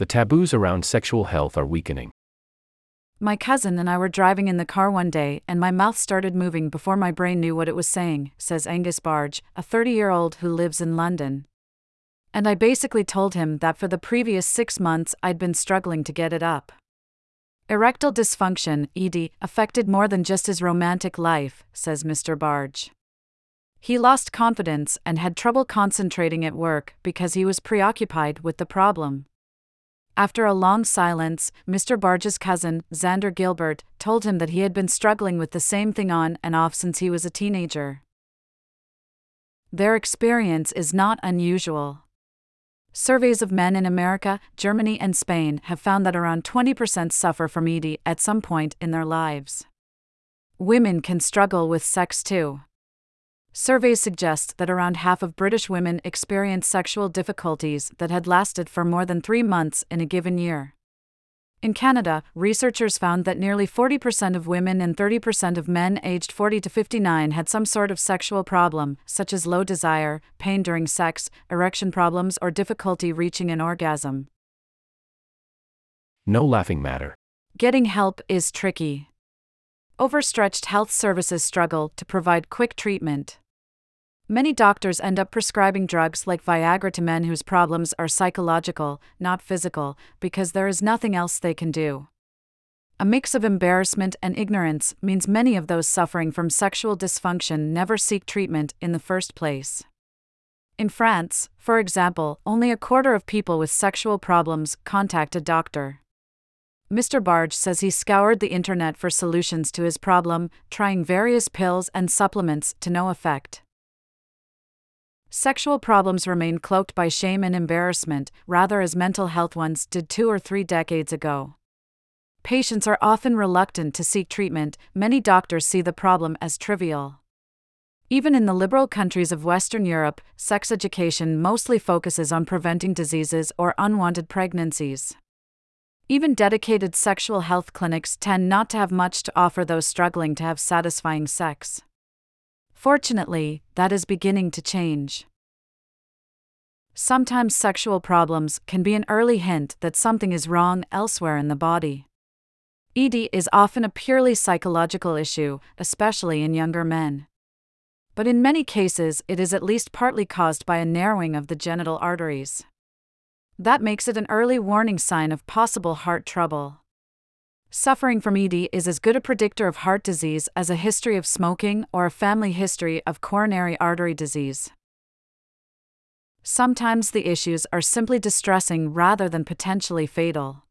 The taboos around sexual health are weakening. My cousin and I were driving in the car one day, and my mouth started moving before my brain knew what it was saying, says Angus Barge, a 30 year old who lives in London. And I basically told him that for the previous six months I'd been struggling to get it up. Erectile dysfunction, ED, affected more than just his romantic life, says Mr. Barge. He lost confidence and had trouble concentrating at work because he was preoccupied with the problem. After a long silence, Mr. Barge's cousin, Xander Gilbert, told him that he had been struggling with the same thing on and off since he was a teenager. Their experience is not unusual. Surveys of men in America, Germany, and Spain have found that around 20% suffer from ED at some point in their lives. Women can struggle with sex too. Surveys suggest that around half of British women experience sexual difficulties that had lasted for more than three months in a given year. In Canada, researchers found that nearly 40% of women and 30% of men aged 40 to 59 had some sort of sexual problem, such as low desire, pain during sex, erection problems, or difficulty reaching an orgasm. No laughing matter. Getting help is tricky. Overstretched health services struggle to provide quick treatment. Many doctors end up prescribing drugs like Viagra to men whose problems are psychological, not physical, because there is nothing else they can do. A mix of embarrassment and ignorance means many of those suffering from sexual dysfunction never seek treatment in the first place. In France, for example, only a quarter of people with sexual problems contact a doctor. Mr. Barge says he scoured the internet for solutions to his problem, trying various pills and supplements to no effect. Sexual problems remain cloaked by shame and embarrassment, rather as mental health ones did two or three decades ago. Patients are often reluctant to seek treatment, many doctors see the problem as trivial. Even in the liberal countries of Western Europe, sex education mostly focuses on preventing diseases or unwanted pregnancies. Even dedicated sexual health clinics tend not to have much to offer those struggling to have satisfying sex. Fortunately, that is beginning to change. Sometimes sexual problems can be an early hint that something is wrong elsewhere in the body. ED is often a purely psychological issue, especially in younger men. But in many cases, it is at least partly caused by a narrowing of the genital arteries. That makes it an early warning sign of possible heart trouble. Suffering from ED is as good a predictor of heart disease as a history of smoking or a family history of coronary artery disease. Sometimes the issues are simply distressing rather than potentially fatal.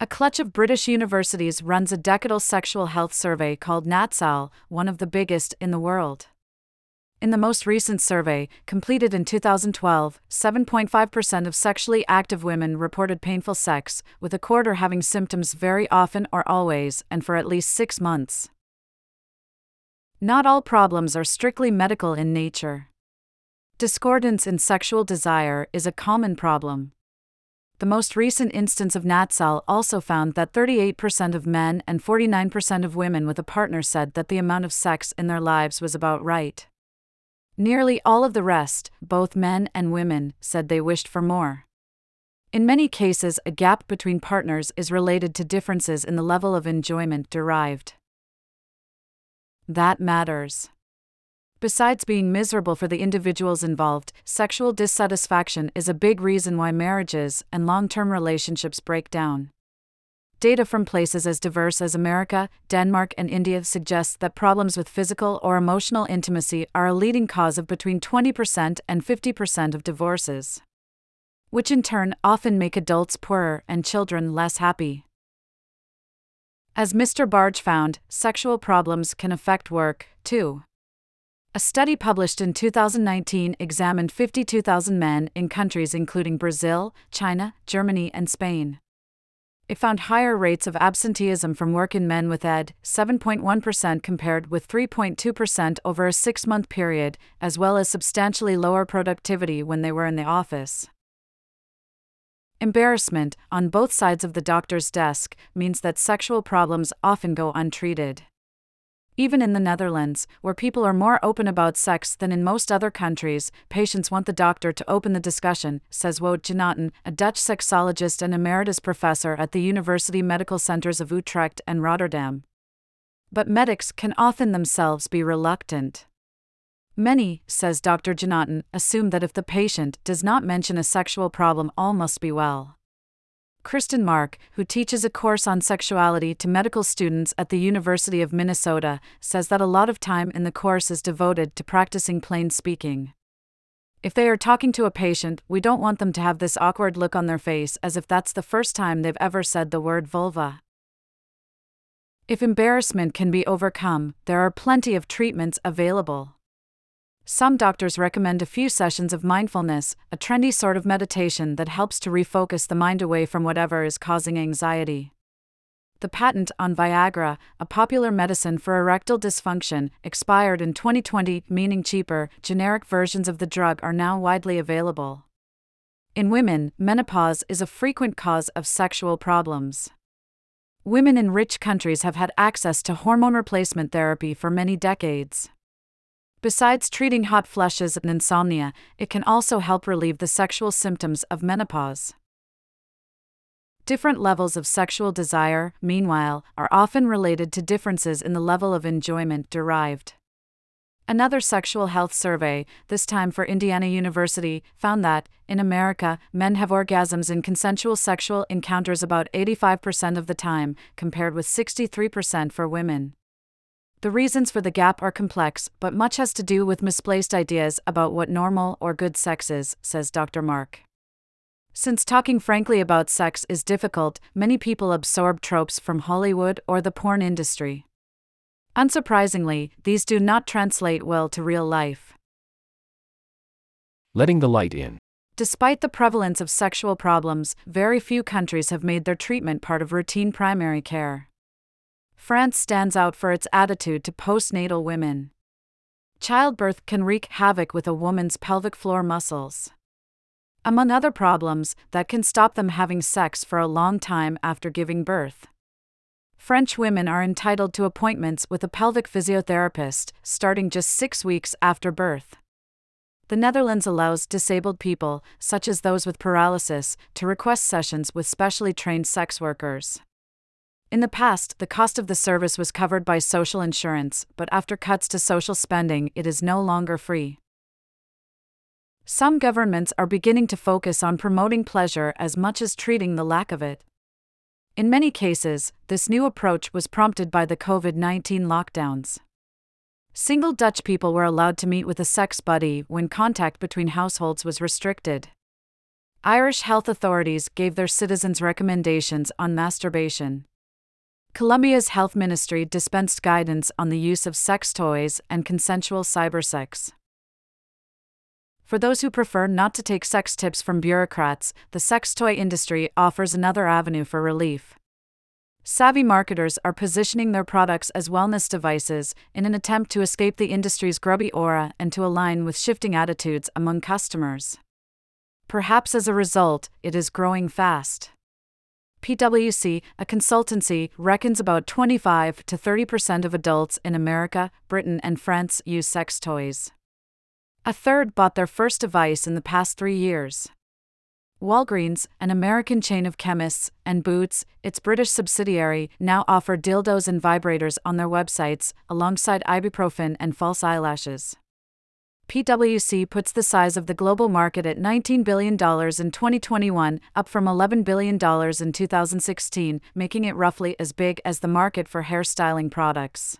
A clutch of British universities runs a decadal sexual health survey called NatSal, one of the biggest in the world. In the most recent survey, completed in 2012, 7.5% of sexually active women reported painful sex, with a quarter having symptoms very often or always, and for at least six months. Not all problems are strictly medical in nature. Discordance in sexual desire is a common problem. The most recent instance of NatSal also found that 38% of men and 49% of women with a partner said that the amount of sex in their lives was about right. Nearly all of the rest, both men and women, said they wished for more. In many cases, a gap between partners is related to differences in the level of enjoyment derived. That matters. Besides being miserable for the individuals involved, sexual dissatisfaction is a big reason why marriages and long term relationships break down. Data from places as diverse as America, Denmark, and India suggests that problems with physical or emotional intimacy are a leading cause of between 20% and 50% of divorces, which in turn often make adults poorer and children less happy. As Mr. Barge found, sexual problems can affect work, too. A study published in 2019 examined 52,000 men in countries including Brazil, China, Germany, and Spain. It found higher rates of absenteeism from work in men with ED, 7.1% compared with 3.2% over a six month period, as well as substantially lower productivity when they were in the office. Embarrassment, on both sides of the doctor's desk, means that sexual problems often go untreated. Even in the Netherlands, where people are more open about sex than in most other countries, patients want the doctor to open the discussion, says Woet Gianotten, a Dutch sexologist and emeritus professor at the University Medical Centers of Utrecht and Rotterdam. But medics can often themselves be reluctant. Many, says Dr. Gianotten, assume that if the patient does not mention a sexual problem, all must be well. Kristen Mark, who teaches a course on sexuality to medical students at the University of Minnesota, says that a lot of time in the course is devoted to practicing plain speaking. If they are talking to a patient, we don't want them to have this awkward look on their face as if that's the first time they've ever said the word vulva. If embarrassment can be overcome, there are plenty of treatments available. Some doctors recommend a few sessions of mindfulness, a trendy sort of meditation that helps to refocus the mind away from whatever is causing anxiety. The patent on Viagra, a popular medicine for erectile dysfunction, expired in 2020, meaning cheaper, generic versions of the drug are now widely available. In women, menopause is a frequent cause of sexual problems. Women in rich countries have had access to hormone replacement therapy for many decades. Besides treating hot flushes and insomnia, it can also help relieve the sexual symptoms of menopause. Different levels of sexual desire, meanwhile, are often related to differences in the level of enjoyment derived. Another sexual health survey, this time for Indiana University, found that, in America, men have orgasms in consensual sexual encounters about 85% of the time, compared with 63% for women. The reasons for the gap are complex, but much has to do with misplaced ideas about what normal or good sex is, says Dr. Mark. Since talking frankly about sex is difficult, many people absorb tropes from Hollywood or the porn industry. Unsurprisingly, these do not translate well to real life. Letting the light in. Despite the prevalence of sexual problems, very few countries have made their treatment part of routine primary care. France stands out for its attitude to postnatal women. Childbirth can wreak havoc with a woman's pelvic floor muscles. Among other problems that can stop them having sex for a long time after giving birth. French women are entitled to appointments with a pelvic physiotherapist starting just six weeks after birth. The Netherlands allows disabled people, such as those with paralysis, to request sessions with specially trained sex workers. In the past, the cost of the service was covered by social insurance, but after cuts to social spending, it is no longer free. Some governments are beginning to focus on promoting pleasure as much as treating the lack of it. In many cases, this new approach was prompted by the COVID 19 lockdowns. Single Dutch people were allowed to meet with a sex buddy when contact between households was restricted. Irish health authorities gave their citizens recommendations on masturbation. Colombia's health ministry dispensed guidance on the use of sex toys and consensual cybersex. For those who prefer not to take sex tips from bureaucrats, the sex toy industry offers another avenue for relief. Savvy marketers are positioning their products as wellness devices in an attempt to escape the industry's grubby aura and to align with shifting attitudes among customers. Perhaps as a result, it is growing fast. PwC, a consultancy, reckons about 25 to 30% of adults in America, Britain, and France use sex toys. A third bought their first device in the past three years. Walgreens, an American chain of chemists, and Boots, its British subsidiary, now offer dildos and vibrators on their websites, alongside ibuprofen and false eyelashes. PwC puts the size of the global market at $19 billion in 2021, up from $11 billion in 2016, making it roughly as big as the market for hairstyling products.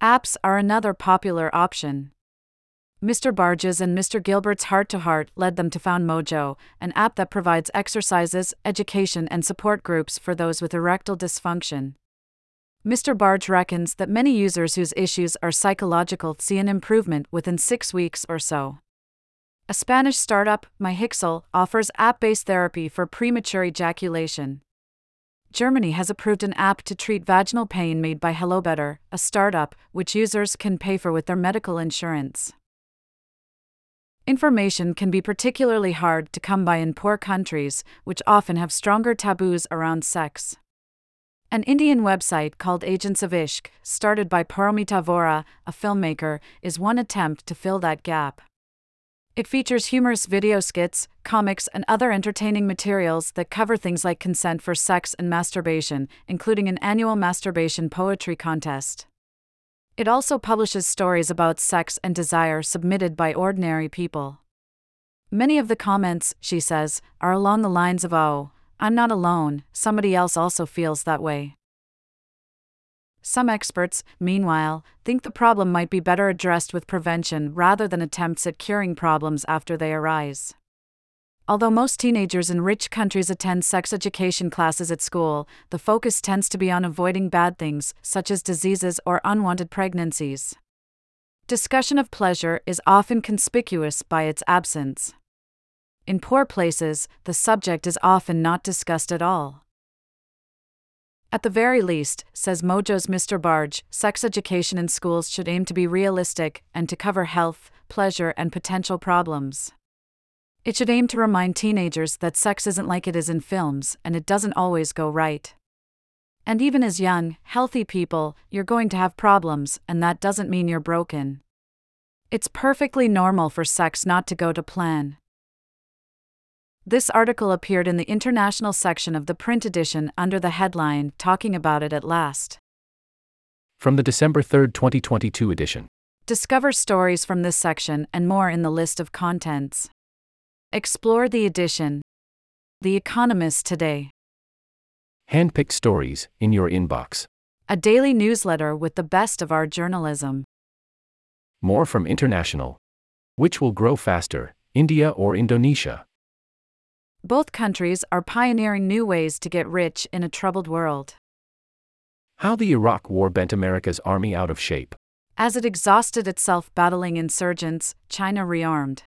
Apps are another popular option. Mr. Barges and Mr. Gilbert's Heart to Heart led them to found Mojo, an app that provides exercises, education, and support groups for those with erectile dysfunction. Mr. Barge reckons that many users whose issues are psychological see an improvement within six weeks or so. A Spanish startup, MyHixel, offers app based therapy for premature ejaculation. Germany has approved an app to treat vaginal pain made by HelloBetter, a startup, which users can pay for with their medical insurance. Information can be particularly hard to come by in poor countries, which often have stronger taboos around sex. An Indian website called Agents of Ishq, started by Paromita Vohra, a filmmaker, is one attempt to fill that gap. It features humorous video skits, comics, and other entertaining materials that cover things like consent for sex and masturbation, including an annual masturbation poetry contest. It also publishes stories about sex and desire submitted by ordinary people. Many of the comments, she says, are along the lines of, oh, I'm not alone, somebody else also feels that way. Some experts, meanwhile, think the problem might be better addressed with prevention rather than attempts at curing problems after they arise. Although most teenagers in rich countries attend sex education classes at school, the focus tends to be on avoiding bad things, such as diseases or unwanted pregnancies. Discussion of pleasure is often conspicuous by its absence. In poor places, the subject is often not discussed at all. At the very least, says Mojo's Mr. Barge, sex education in schools should aim to be realistic and to cover health, pleasure, and potential problems. It should aim to remind teenagers that sex isn't like it is in films and it doesn't always go right. And even as young, healthy people, you're going to have problems, and that doesn't mean you're broken. It's perfectly normal for sex not to go to plan. This article appeared in the international section of the print edition under the headline Talking About It at Last. From the December 3, 2022 edition. Discover stories from this section and more in the list of contents. Explore the edition. The Economist Today. Handpicked stories in your inbox. A daily newsletter with the best of our journalism. More from International. Which will grow faster, India or Indonesia? Both countries are pioneering new ways to get rich in a troubled world. How the Iraq War bent America's army out of shape. As it exhausted itself battling insurgents, China rearmed.